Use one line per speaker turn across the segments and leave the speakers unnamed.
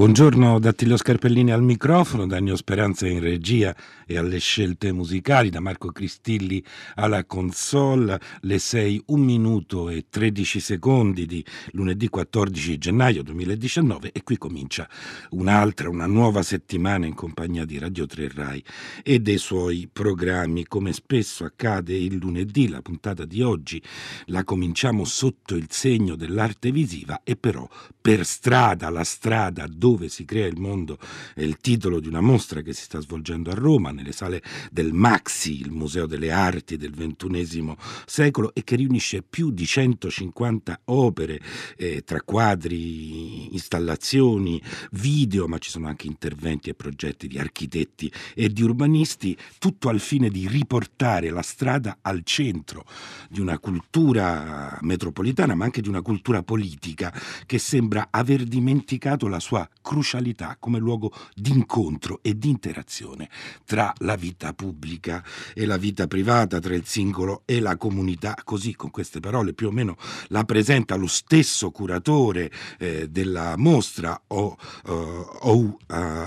Buongiorno da Attilio Scarpellini al microfono, da Ennio Speranza in regia e alle scelte musicali, da Marco Cristilli alla console, le 6, 1 minuto e 13 secondi di lunedì 14 gennaio 2019 e qui comincia un'altra, una nuova settimana in compagnia di Radio 3 Rai e dei suoi programmi. Come spesso accade il lunedì, la puntata di oggi la cominciamo sotto il segno dell'arte visiva e però per strada, la strada dove dove si crea il mondo è il titolo di una mostra che si sta svolgendo a Roma, nelle sale del Maxi, il Museo delle Arti del XXI secolo, e che riunisce più di 150 opere eh, tra quadri, installazioni, video, ma ci sono anche interventi e progetti di architetti e di urbanisti, tutto al fine di riportare la strada al centro di una cultura metropolitana, ma anche di una cultura politica che sembra aver dimenticato la sua crucialità come luogo di incontro e di interazione tra la vita pubblica e la vita privata, tra il singolo e la comunità. Così, con queste parole, più o meno la presenta lo stesso curatore eh, della mostra, O, uh,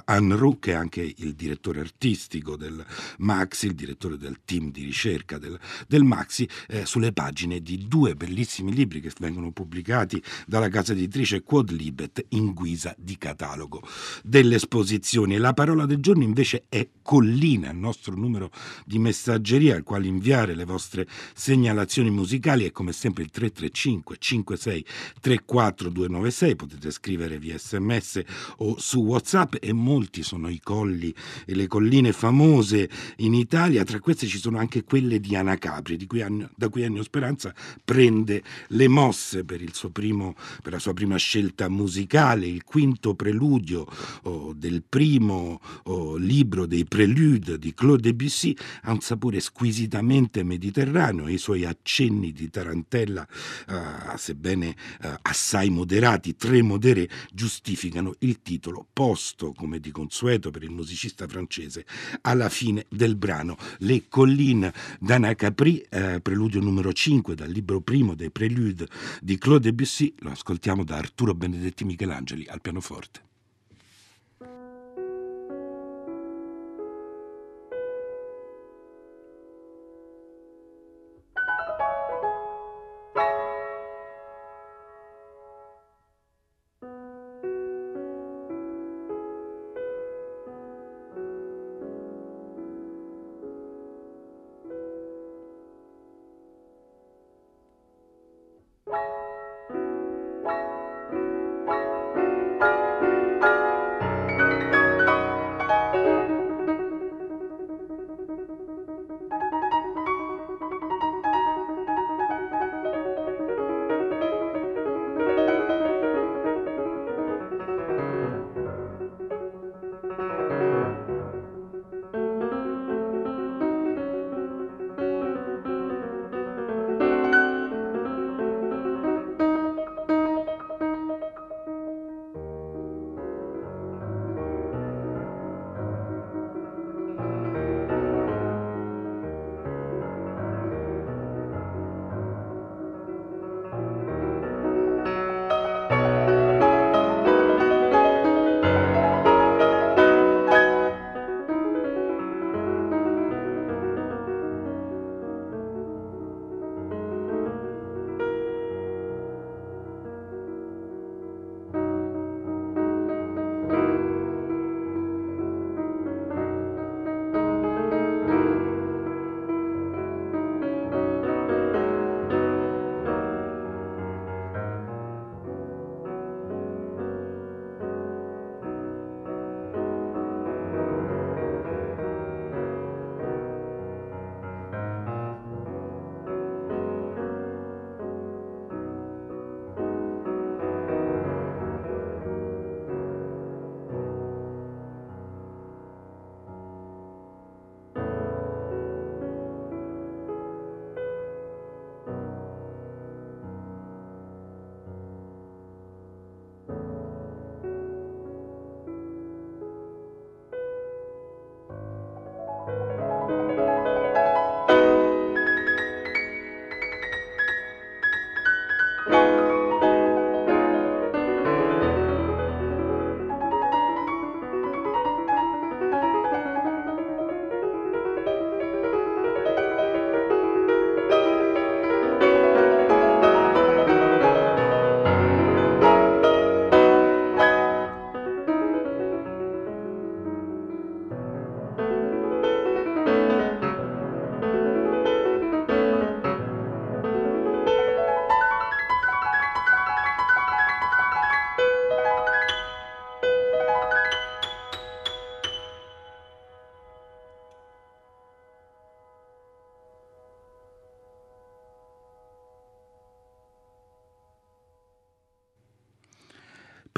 Anru, che è anche il direttore artistico del Maxi, il direttore del team di ricerca del, del Maxi, eh, sulle pagine di due bellissimi libri che vengono pubblicati dalla casa editrice Quod Libet in guisa di catalogo catalogo delle esposizioni. La parola del giorno invece è collina, il nostro numero di messaggeria al quale inviare le vostre segnalazioni musicali. È come sempre il 335 56 34 296, potete scrivere via sms o su whatsapp. E molti sono i colli e le colline famose in Italia, tra queste ci sono anche quelle di Anacapri, di cui Anno, da cui Ennio Speranza prende le mosse per, primo, per la sua prima scelta musicale, il quinto preludio oh, del primo oh, libro dei Prelude di Claude Debussy ha un sapore squisitamente mediterraneo e i suoi accenni di tarantella, uh, sebbene uh, assai moderati, tre modere, giustificano il titolo posto, come di consueto per il musicista francese, alla fine del brano. Le colline d'Anna Capri, uh, preludio numero 5 dal libro primo dei Prelude di Claude Debussy, lo ascoltiamo da Arturo Benedetti Michelangeli al pianoforte.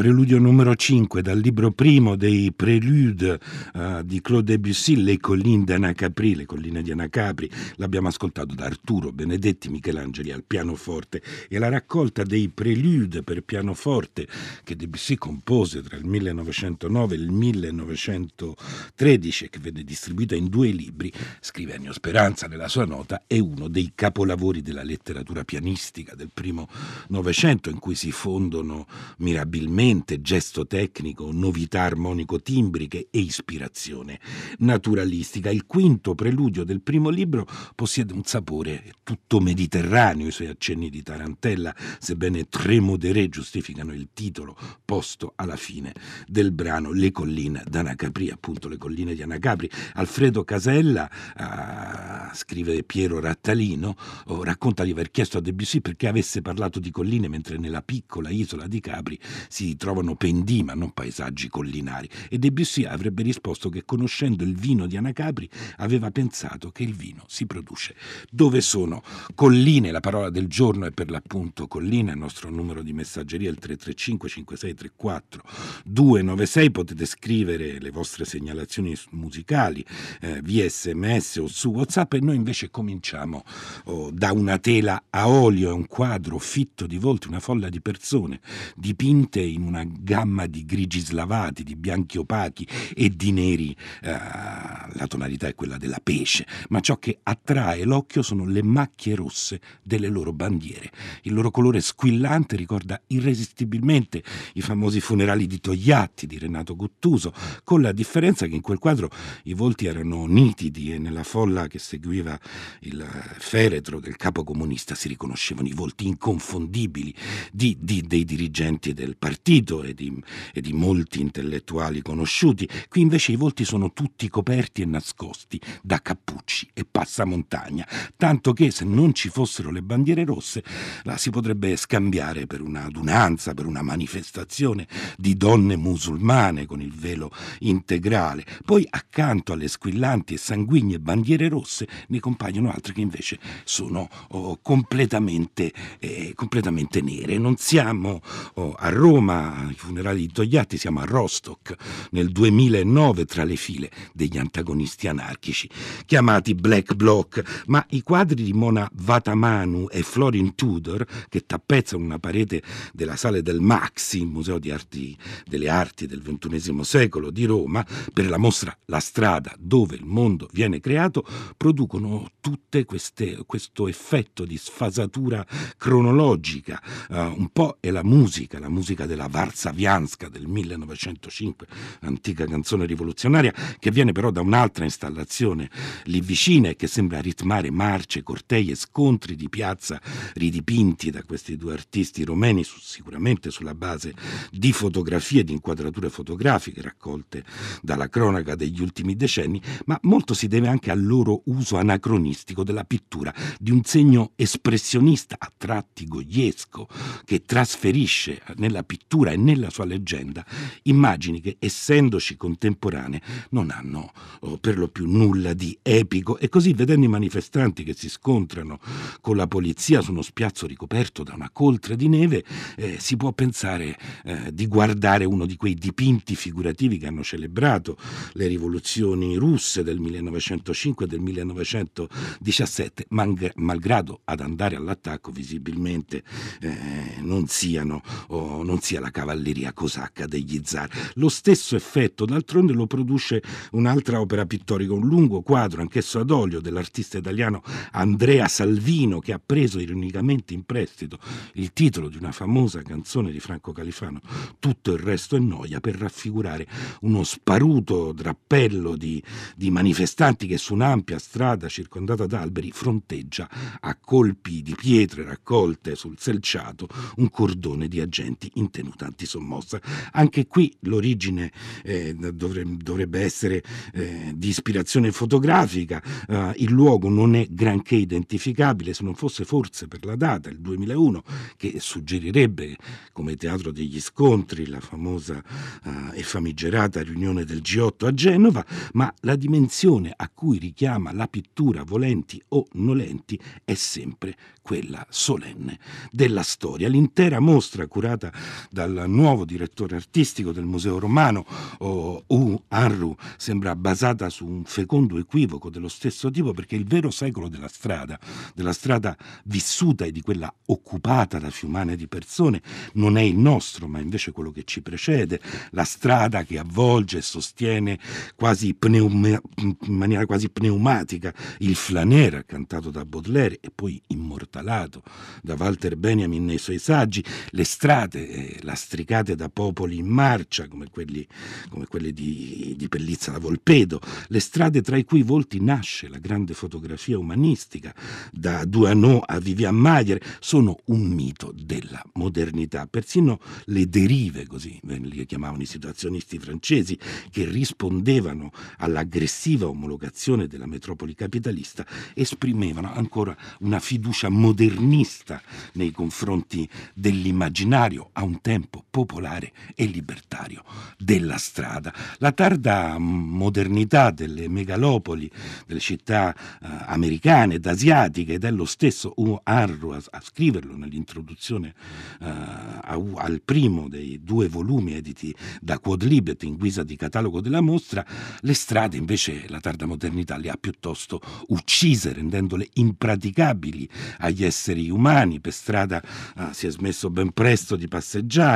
Preludio numero 5 dal libro primo dei Prelude uh, di Claude Debussy, Le colline d'Anacapri, le colline di Anacapri, l'abbiamo ascoltato da Arturo Benedetti Michelangeli al pianoforte e la raccolta dei Prelude per pianoforte che Debussy compose tra il 1909 e il 1913 e che venne distribuita in due libri, scrive Ennio Speranza nella sua nota, è uno dei capolavori della letteratura pianistica del primo Novecento in cui si fondono mirabilmente gesto tecnico, novità armonico-timbriche e ispirazione naturalistica. Il quinto preludio del primo libro possiede un sapore tutto mediterraneo, i suoi accenni di tarantella, sebbene tre modere giustificano il titolo posto alla fine del brano Le colline d'Anacapri, appunto le colline di Anacapri. Alfredo Casella, uh, scrive Piero Rattalino, oh, racconta di aver chiesto a Debussy perché avesse parlato di colline mentre nella piccola isola di Capri si trovano pendii ma non paesaggi collinari. E Debussy avrebbe risposto che conoscendo il vino di Anacapri aveva pensato che il vino si produce. Dove sono? Colline, la parola del giorno è per l'appunto collina, il nostro numero di messaggeria è il 335 5634 296, potete scrivere le vostre segnalazioni musicali eh, via sms o su whatsapp. E noi invece cominciamo oh, da una tela a olio e un quadro fitto di volti, una folla di persone dipinte in una gamma di grigi slavati, di bianchi opachi e di neri. Eh, la tonalità è quella della pesce, ma ciò che attrae l'occhio sono le macchie rosse delle loro bandiere. Il loro colore squillante ricorda irresistibilmente i famosi funerali di Togliatti di Renato Guttuso, con la differenza che in quel quadro i volti erano nitidi e nella folla che seguiva il feretro del capo comunista si riconoscevano i volti inconfondibili di, di, dei dirigenti del partito e di, e di molti intellettuali conosciuti. Qui invece i volti sono tutti coperti e nascosti da cappucci e passamontagna, tanto che se non ci fossero le bandiere rosse la si potrebbe scambiare per un'adunanza, per una manifestazione di donne musulmane con il velo integrale. Poi accanto alle squillanti e sanguigne bandiere rosse ne compaiono altre che invece sono oh, completamente, eh, completamente nere. Non siamo oh, a Roma, ai funerali di Togliatti, siamo a Rostock nel 2009 tra le file degli antagonisti anarchici chiamati Black Bloc, ma i quadri di Mona Vatamanu e Florin Tudor che tappezzano una parete della sala del Maxi, Museo di Arti, delle Arti del XXI secolo di Roma, per la mostra La strada dove il mondo viene creato, producono tutte queste, questo effetto di sfasatura cronologica. Uh, un po' è la musica, la musica della Varsavianska del 1905, antica canzone rivoluzionaria, che viene però da un'altra installazione lì vicina e che sembra ritmare marce, cortei e scontri di piazza ridipinti da questi due artisti romeni, su, sicuramente sulla base di fotografie, di inquadrature fotografiche raccolte dalla cronaca degli ultimi decenni, ma molto si deve anche al loro uso anacronistico della pittura, di un segno espressionista a tratti gogliesco, che trasferisce nella pittura e nella sua leggenda immagini che, essendoci contemporanee, non hanno oh, per lo più nulla di epico. E così vedendo i manifestanti che si scontrano con la polizia su uno spiazzo ricoperto da una coltre di neve, eh, si può pensare eh, di guardare uno di quei dipinti figurativi che hanno celebrato le rivoluzioni russe del 1905 e del 1917, malgrado ad andare all'attacco visibilmente eh, non siano o non sia la cavalleria cosacca degli zar. Lo stesso effetto d'altronde lo produce un'altra opera pittorica, un lungo quadro anch'esso ad olio dell'artista italiano Andrea Salvino che ha preso ironicamente in prestito il titolo di una famosa canzone di Franco Califano, Tutto il resto è noia, per raffigurare uno sparuto drappello di, di manifestanti che su un'ampia strada circondata da alberi fronteggia a colpi di pietre raccolte sul selciato un cordone di agenti in tenuta antisommossa. Anche qui l'origine eh, dovrebbe, essere eh, di ispirazione fotografica, eh, il luogo non è granché identificabile se non fosse forse per la data, il 2001, che suggerirebbe come teatro degli scontri la famosa eh, e famigerata riunione del G8 a Genova, ma la dimensione a cui richiama la pittura, volenti o nolenti, è sempre quella solenne della storia. L'intera mostra curata dal nuovo direttore artistico del Museo Romano, U. Anru, sembra basata su un fecondo equivoco dello stesso tipo perché il vero secolo della strada, della strada vissuta e di quella occupata da fiumane di persone, non è il nostro, ma invece quello che ci precede, la strada che avvolge e sostiene quasi pneuma, in maniera quasi pneumatica il flaner cantato da Baudelaire e poi immortalato da Walter Benjamin nei suoi saggi, le strade eh, lastricate da popoli in marcia come quelli, come quelli di, di Pellizza da Volpedo, le strade tra i cui volti nasce la grande fotografia umanistica, da Duanot a Vivian Maier, sono un mito della modernità. Persino le derive, così le chiamavano i situazionisti francesi, che rispondevano all'aggressiva omologazione della metropoli capitalista, esprimevano ancora una fiducia modernista nei confronti dell'immaginario a un tempo popolare e libertario della strada. La tarda modernità delle megalopoli, delle città eh, americane ed asiatiche, ed è lo stesso U. Arru a, a scriverlo nell'introduzione eh, a, al primo dei due volumi editi da Quod Libet in guisa di catalogo della mostra, le strade invece la tarda modernità le ha piuttosto uccise, rendendole impraticabili agli esseri umani. Per strada eh, si è smesso ben presto di passeggiare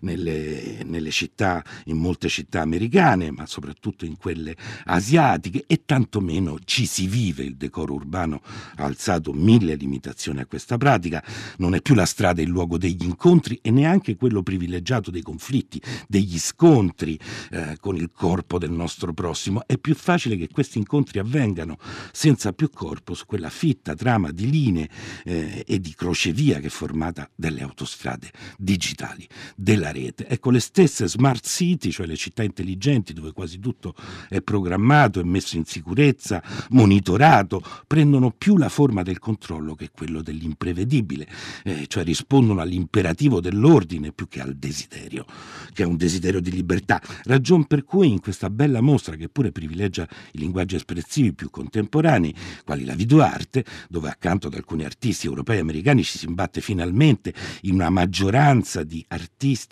nelle, nelle città, in molte città americane, ma soprattutto in quelle asiatiche, e tantomeno ci si vive. Il decoro urbano ha alzato mille limitazioni a questa pratica. Non è più la strada il luogo degli incontri e neanche quello privilegiato dei conflitti, degli scontri eh, con il corpo del nostro prossimo. È più facile che questi incontri avvengano senza più corpo su quella fitta trama di linee eh, e di crocevia che è formata dalle autostrade digitali della rete. Ecco, le stesse smart city, cioè le città intelligenti dove quasi tutto è programmato e messo in sicurezza, monitorato, prendono più la forma del controllo che quello dell'imprevedibile, eh, cioè rispondono all'imperativo dell'ordine più che al desiderio, che è un desiderio di libertà. Ragion per cui in questa bella mostra, che pure privilegia i linguaggi espressivi più contemporanei, quali la videoarte, dove accanto ad alcuni artisti europei e americani ci si imbatte finalmente in una maggioranza di artisti,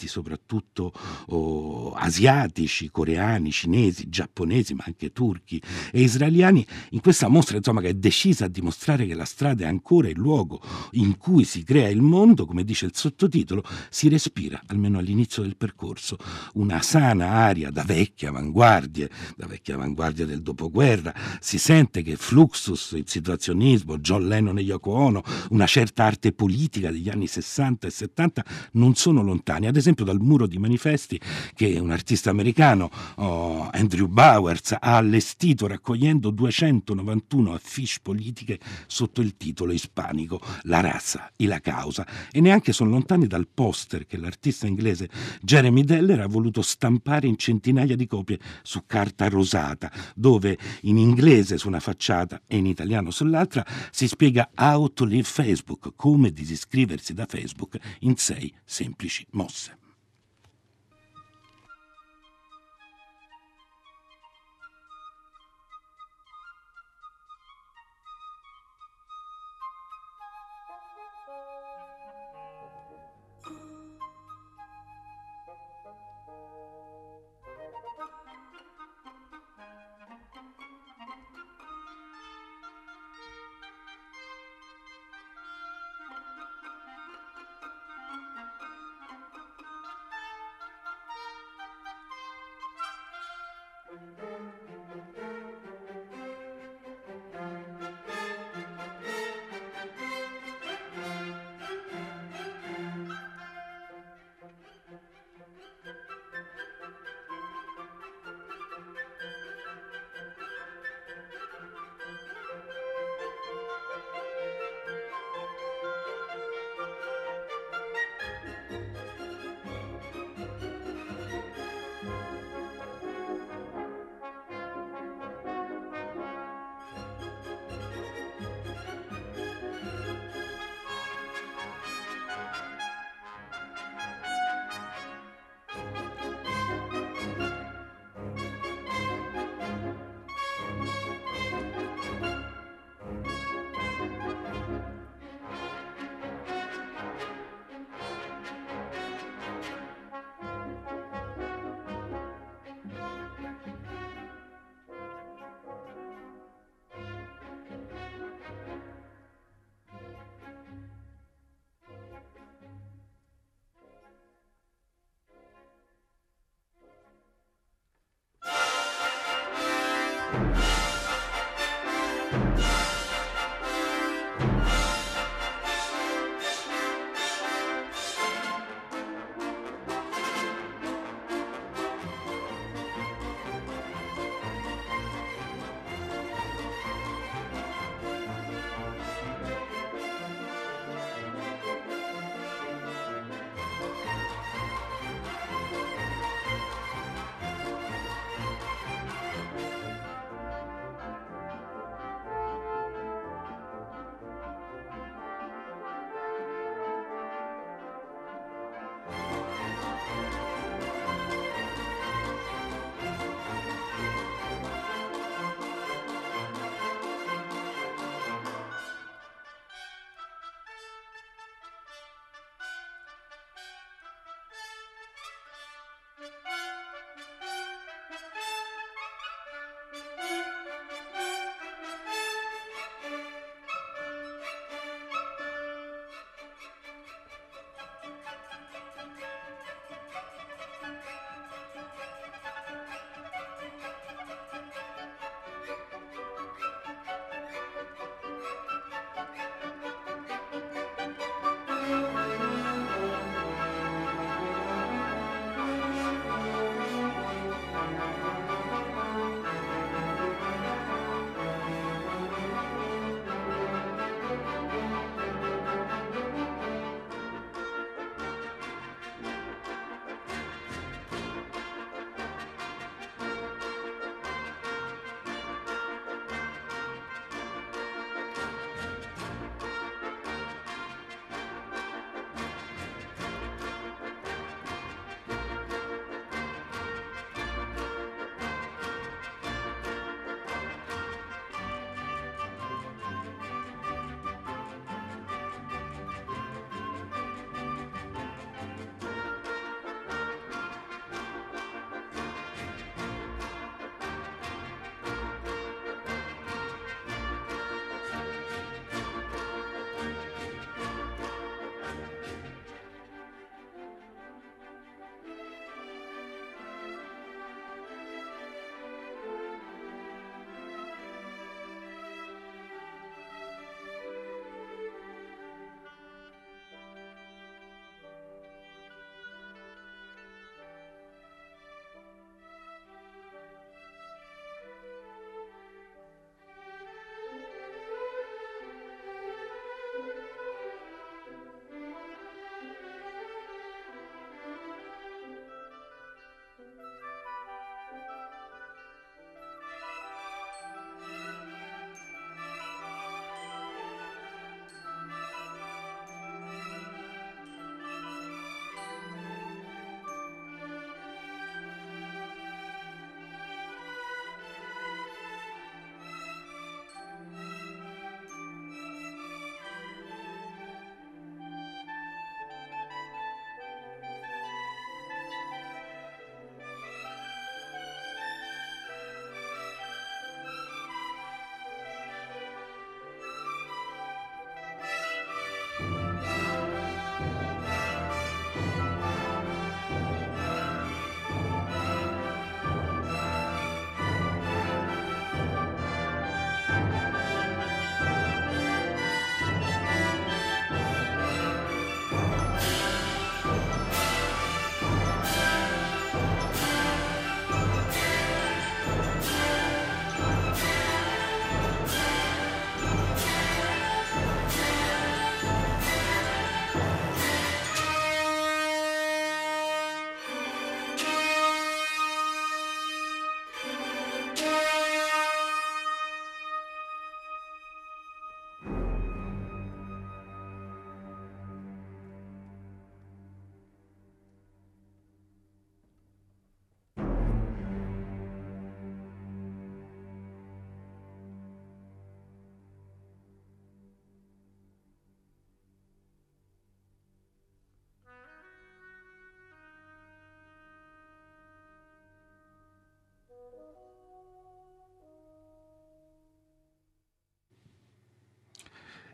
soprattutto oh, asiatici, coreani, cinesi, giapponesi, ma anche turchi e israeliani, in questa mostra insomma, che è decisa a dimostrare che la strada è ancora il luogo in cui si crea il mondo, come dice il sottotitolo, si respira, almeno all'inizio del percorso, una sana aria da vecchie avanguardie, da vecchia avanguardia del dopoguerra, si sente che Fluxus, il situazionismo, John Lennon e Yoko Ono, una certa arte politica degli anni 60 e 70 non sono lontani, ad esempio dal muro di manifesti che un artista americano, oh, Andrew Bowers, ha allestito raccogliendo 291 affiche politiche sotto il titolo ispanico La razza e la causa. E neanche sono lontani dal poster che l'artista inglese Jeremy Deller ha voluto stampare in centinaia di copie su carta rosata, dove in inglese su una facciata e in italiano sull'altra si spiega how to leave Facebook, come disiscriversi da Facebook in sei semplici Moss.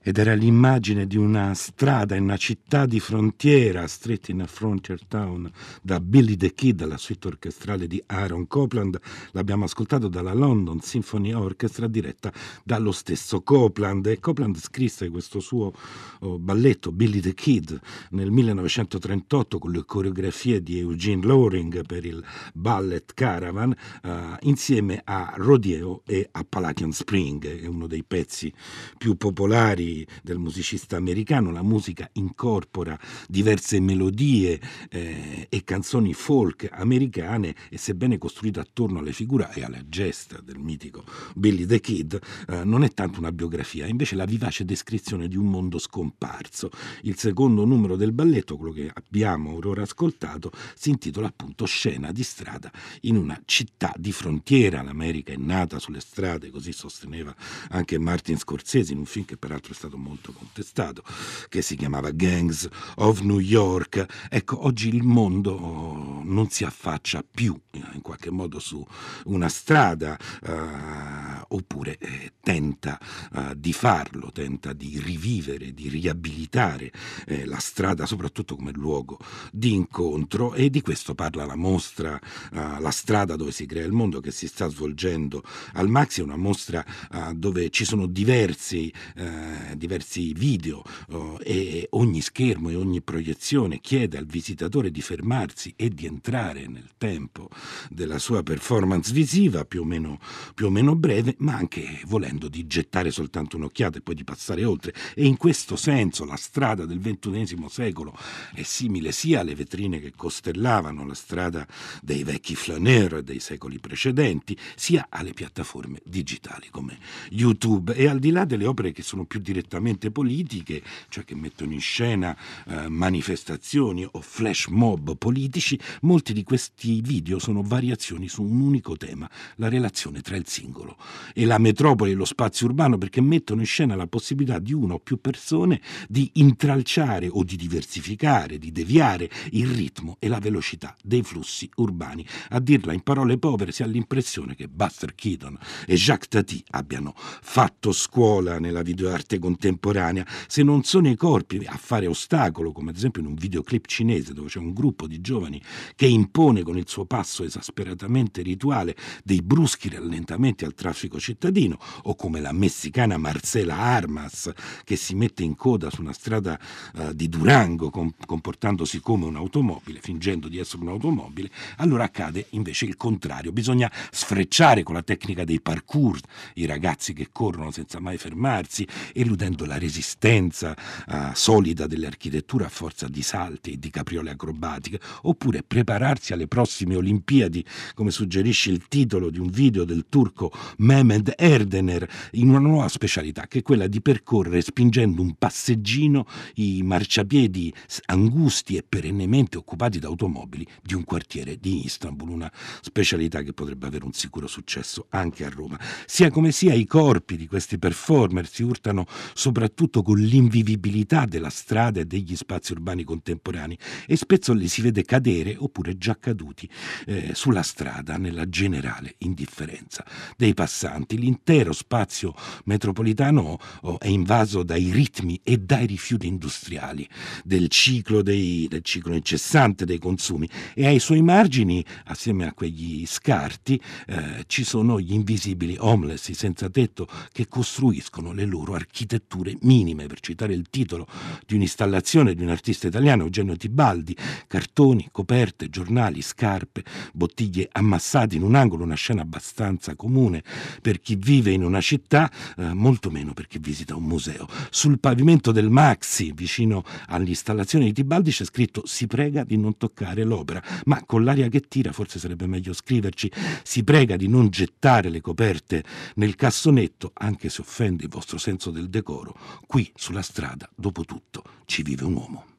Ed era l'immagine di una strada in una città di frontiera, Street in a Frontier Town, da Billy the Kid, la suite orchestrale di Aaron Copland. L'abbiamo ascoltato dalla London Symphony Orchestra diretta dallo stesso Copland e Copland scrisse questo suo oh, balletto Billy the Kid nel 1938 con le coreografie di Eugene Loring per il Ballet Caravan eh, insieme a Rodeo e a Palachian Spring, è uno dei pezzi più popolari del musicista americano, la musica incorpora diverse melodie eh, e canzoni folk americane e sebbene costruita attorno alle figure e alla gesta del mitico Billy the Kid, eh, non è tanto una biografia, è invece la vivace descrizione di un mondo scomparso. Il secondo numero del balletto, quello che abbiamo ora ascoltato, si intitola appunto Scena di strada in una città di frontiera. L'America è nata sulle strade, così sosteneva anche Martin Scorsese in un film che peraltro è stato molto contestato, che si chiamava Gangs of New York. Ecco, oggi il mondo non si affaccia più in qualche modo su una strada eh, oppure eh, tenta eh, di farlo, tenta di rivivere, di riabilitare eh, la strada soprattutto come luogo di incontro e di questo parla la mostra eh, La strada dove si crea il mondo che si sta svolgendo al Maxi, è una mostra eh, dove ci sono diversi diversi video uh, e ogni schermo e ogni proiezione chiede al visitatore di fermarsi e di entrare nel tempo della sua performance visiva, più o meno, più o meno breve, ma anche volendo di gettare soltanto un'occhiata e poi di passare oltre. E in questo senso la strada del XXI secolo è simile sia alle vetrine che costellavano la strada dei vecchi flaneur dei secoli precedenti, sia alle piattaforme digitali come YouTube. E al di là delle opere che sono più direttamente politiche, cioè che mettono in scena eh, manifestazioni o flash mob politici, molti di questi video sono variazioni su un unico tema, la relazione tra il singolo e la metropoli e lo spazio urbano, perché mettono in scena la possibilità di una o più persone di intralciare o di diversificare, di deviare il ritmo e la velocità dei flussi urbani. A dirla in parole povere si ha l'impressione che Buster Keaton e Jacques Tati abbiano fatto scuola nella videoarte contemporanea, se non sono i corpi a fare ostacolo, come ad esempio in un videoclip cinese dove c'è un gruppo di giovani che impone con il suo passo esasperatamente rituale dei bruschi rallentamenti al traffico cittadino, o come la messicana Marcela Armas che si mette in coda su una strada uh, di Durango com- comportandosi come un'automobile, fingendo di essere un'automobile, allora accade invece il contrario, bisogna sfrecciare con la tecnica dei parkour i ragazzi che corrono senza mai fermarsi, eludendo la resistenza uh, solida dell'architettura a forza di salti e di capriole acrobatiche, oppure prepararsi alle prossime Olimpiadi, come suggerisce il titolo di un video del turco Mehmed Erdener, in una nuova specialità che è quella di percorrere spingendo un passeggino i marciapiedi angusti e perennemente occupati da automobili di un quartiere di Istanbul, una specialità che potrebbe avere un sicuro successo anche a Roma. Sia come sia i corpi di questi performer si urtano soprattutto con l'invivibilità della strada e degli spazi urbani contemporanei e spesso li si vede cadere oppure già caduti eh, sulla strada nella generale indifferenza dei passanti. L'intero spazio metropolitano oh, è invaso dai ritmi e dai rifiuti industriali del ciclo, dei, del ciclo incessante dei consumi e ai suoi margini, assieme a quegli scarti, eh, ci sono gli invisibili homeless, i senza tetto, che costruiscono le loro architetture minime, per citare il titolo di un'installazione di un artista italiano, Eugenio Tibaldi, cartoni, coperte, giornali, scarpe, bottiglie ammassate in un angolo, una scena abbastanza comune per chi vive in una città, eh, molto meno per chi visita un museo. Sul pavimento del Maxi, vicino all'installazione di Tibaldi, c'è scritto si prega di non toccare l'opera, ma con l'aria che tira forse sarebbe meglio scriverci si prega di non gettare le coperte nel cassonetto, anche se offende il vostro senso del decoro. Qui sulla strada, dopo tutto, ci vive un uomo.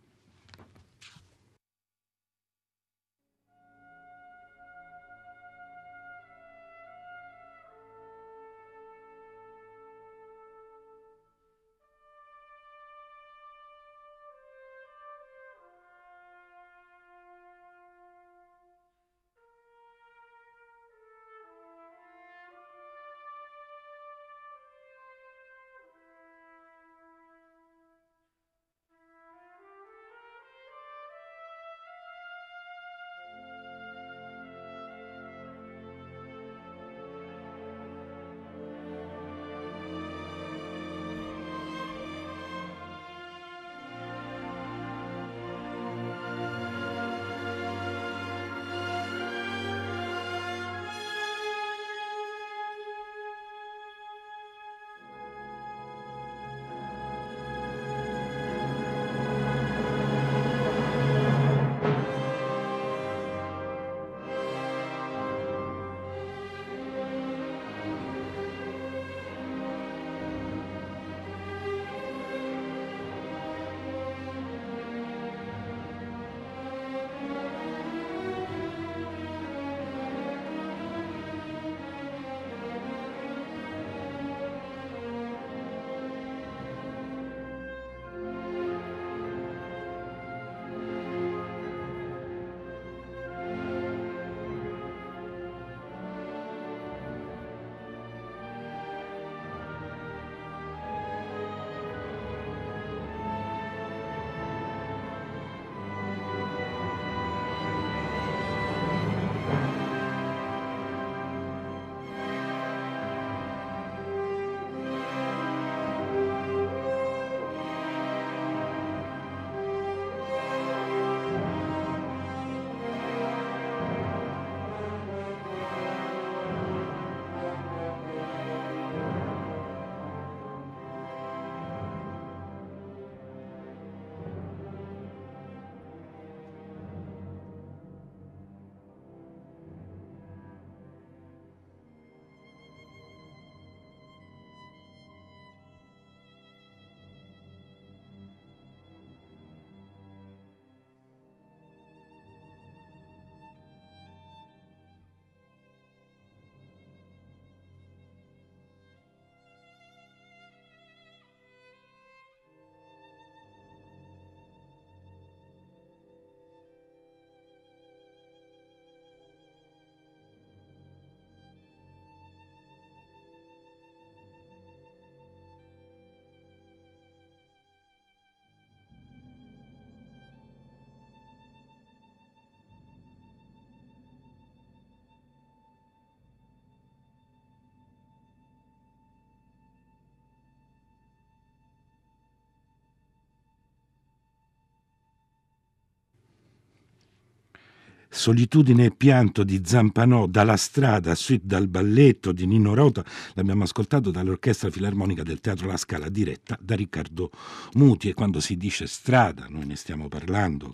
Solitudine e pianto di Zampanò, dalla strada, suite dal balletto di Nino Rota, l'abbiamo ascoltato dall'Orchestra Filarmonica del Teatro La Scala, diretta da Riccardo Muti. E quando si dice strada, noi ne stiamo parlando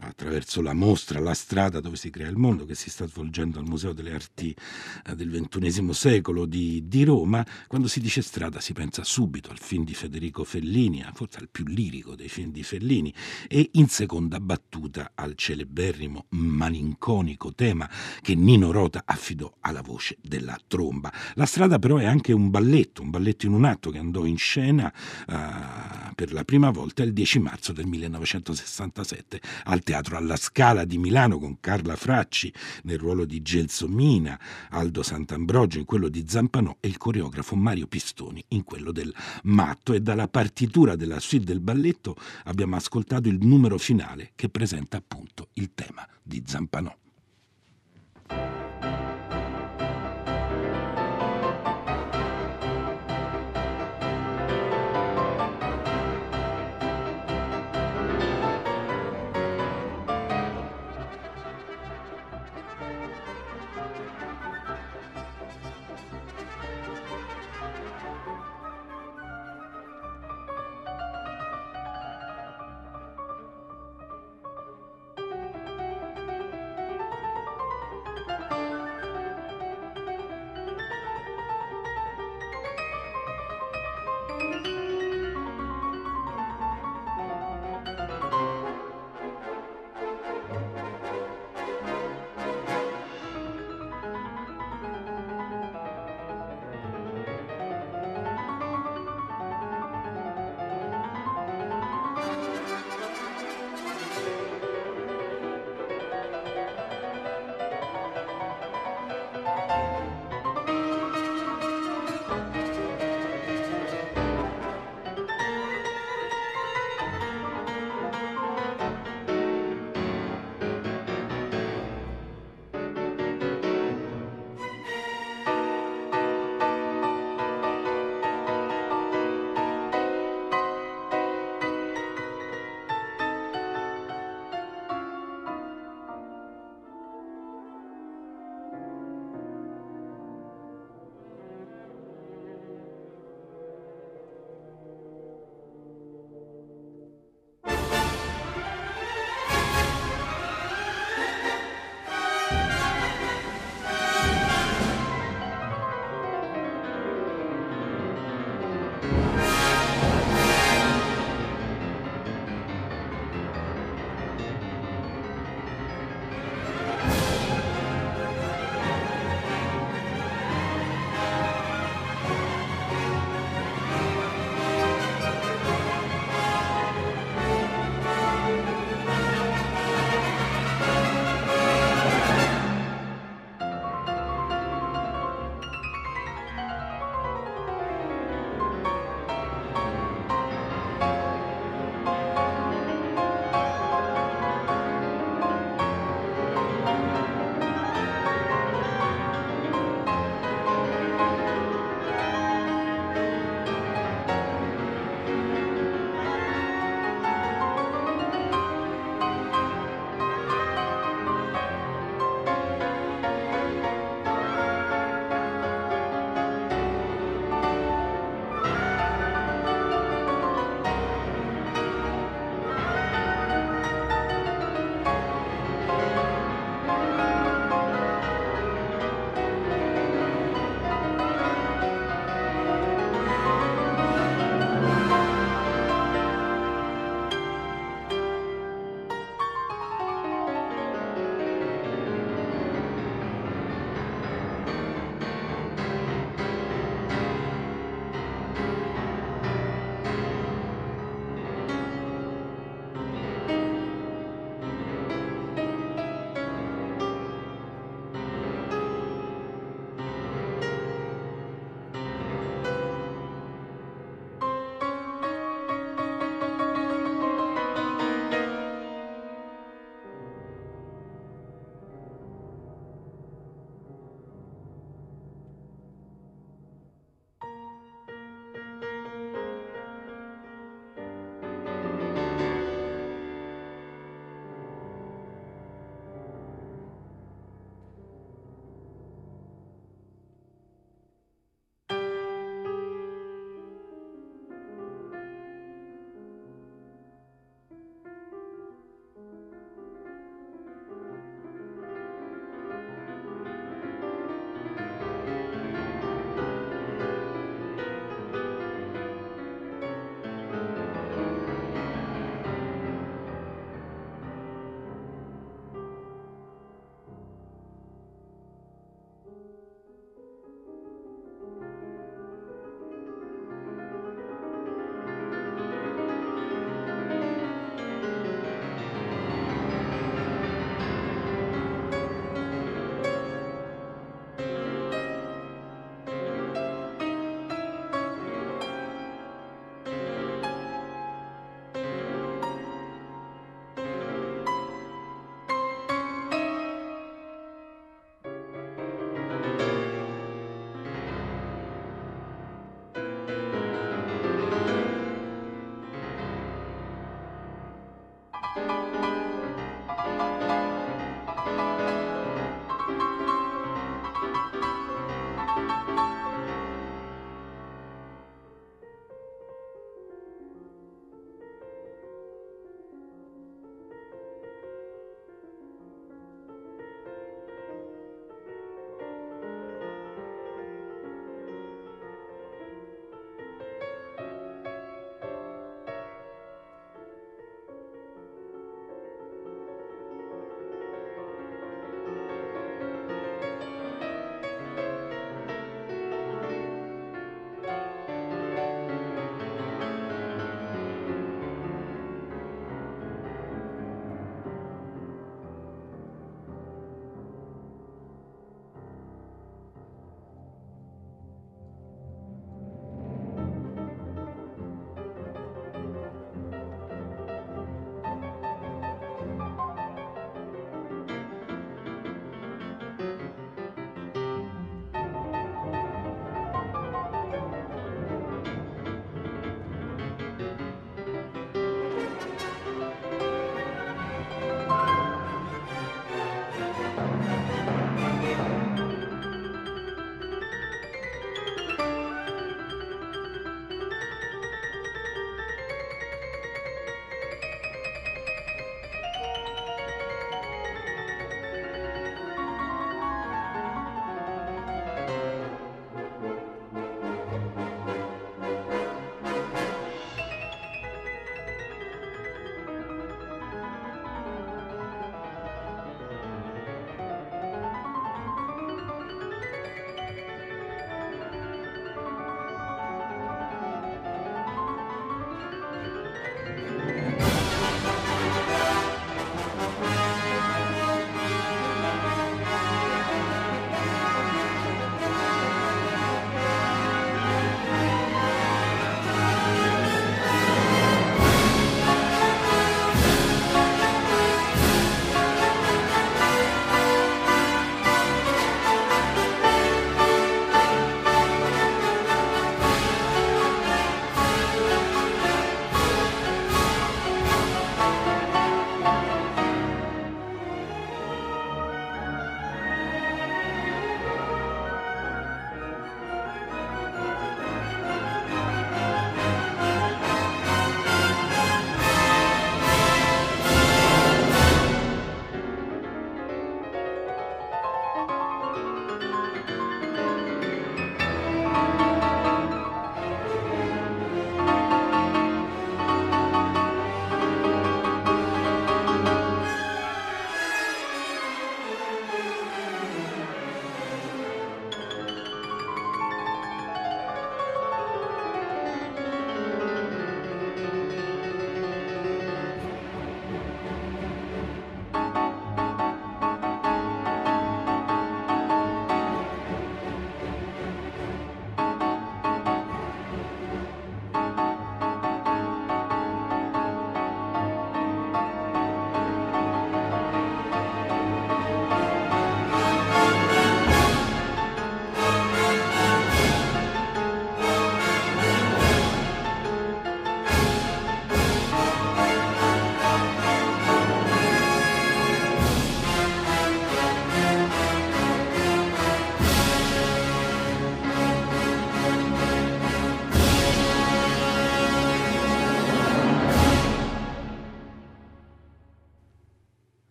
attraverso la mostra La strada dove si crea il mondo, che si sta svolgendo al Museo delle Arti eh, del XXI secolo di, di Roma, quando si dice strada si pensa subito al film di Federico Fellini, forse al più lirico dei film di Fellini, e in seconda battuta al celeberrimo malinconico tema che Nino Rota affidò alla voce della tromba. La strada però è anche un balletto, un balletto in un atto che andò in scena uh, per la prima volta il 10 marzo del 1967 al Teatro alla Scala di Milano con Carla Fracci nel ruolo di Gelsomina, Aldo Sant'Ambrogio in quello di Zampanò e il coreografo Mario Pistoni in quello del Matto e dalla partitura della suite del balletto abbiamo ascoltato il numero finale che presenta appunto il tema di Zampanò.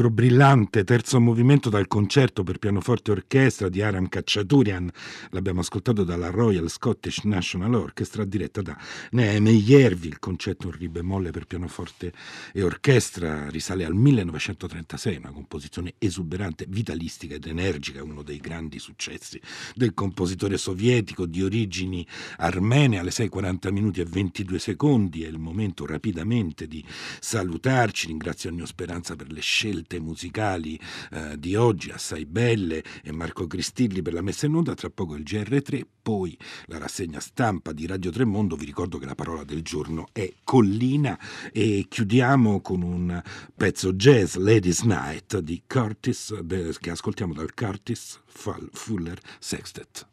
Allegro brillante, terzo movimento dal concerto per pianoforte e orchestra di Aram Kachaturian. L'abbiamo ascoltato dalla Royal Scottish National Orchestra diretta da Neeme Yervi. Il concerto in ri bemolle per pianoforte e orchestra risale al 1936, una composizione esuberante, vitalistica ed energica, uno dei grandi successi del compositore sovietico di origini armene alle 6:40 minuti e 22 secondi. È il momento rapidamente di salutarci. Ringrazio Agno Speranza per le scelte scelte musicali eh, di oggi assai belle e Marco Cristilli per la messa in onda, tra poco il GR3, poi la rassegna stampa di Radio Tremondo, vi ricordo che la parola del giorno è collina e chiudiamo con un pezzo jazz Ladies Night di Curtis che ascoltiamo dal Curtis Fuller Sextet.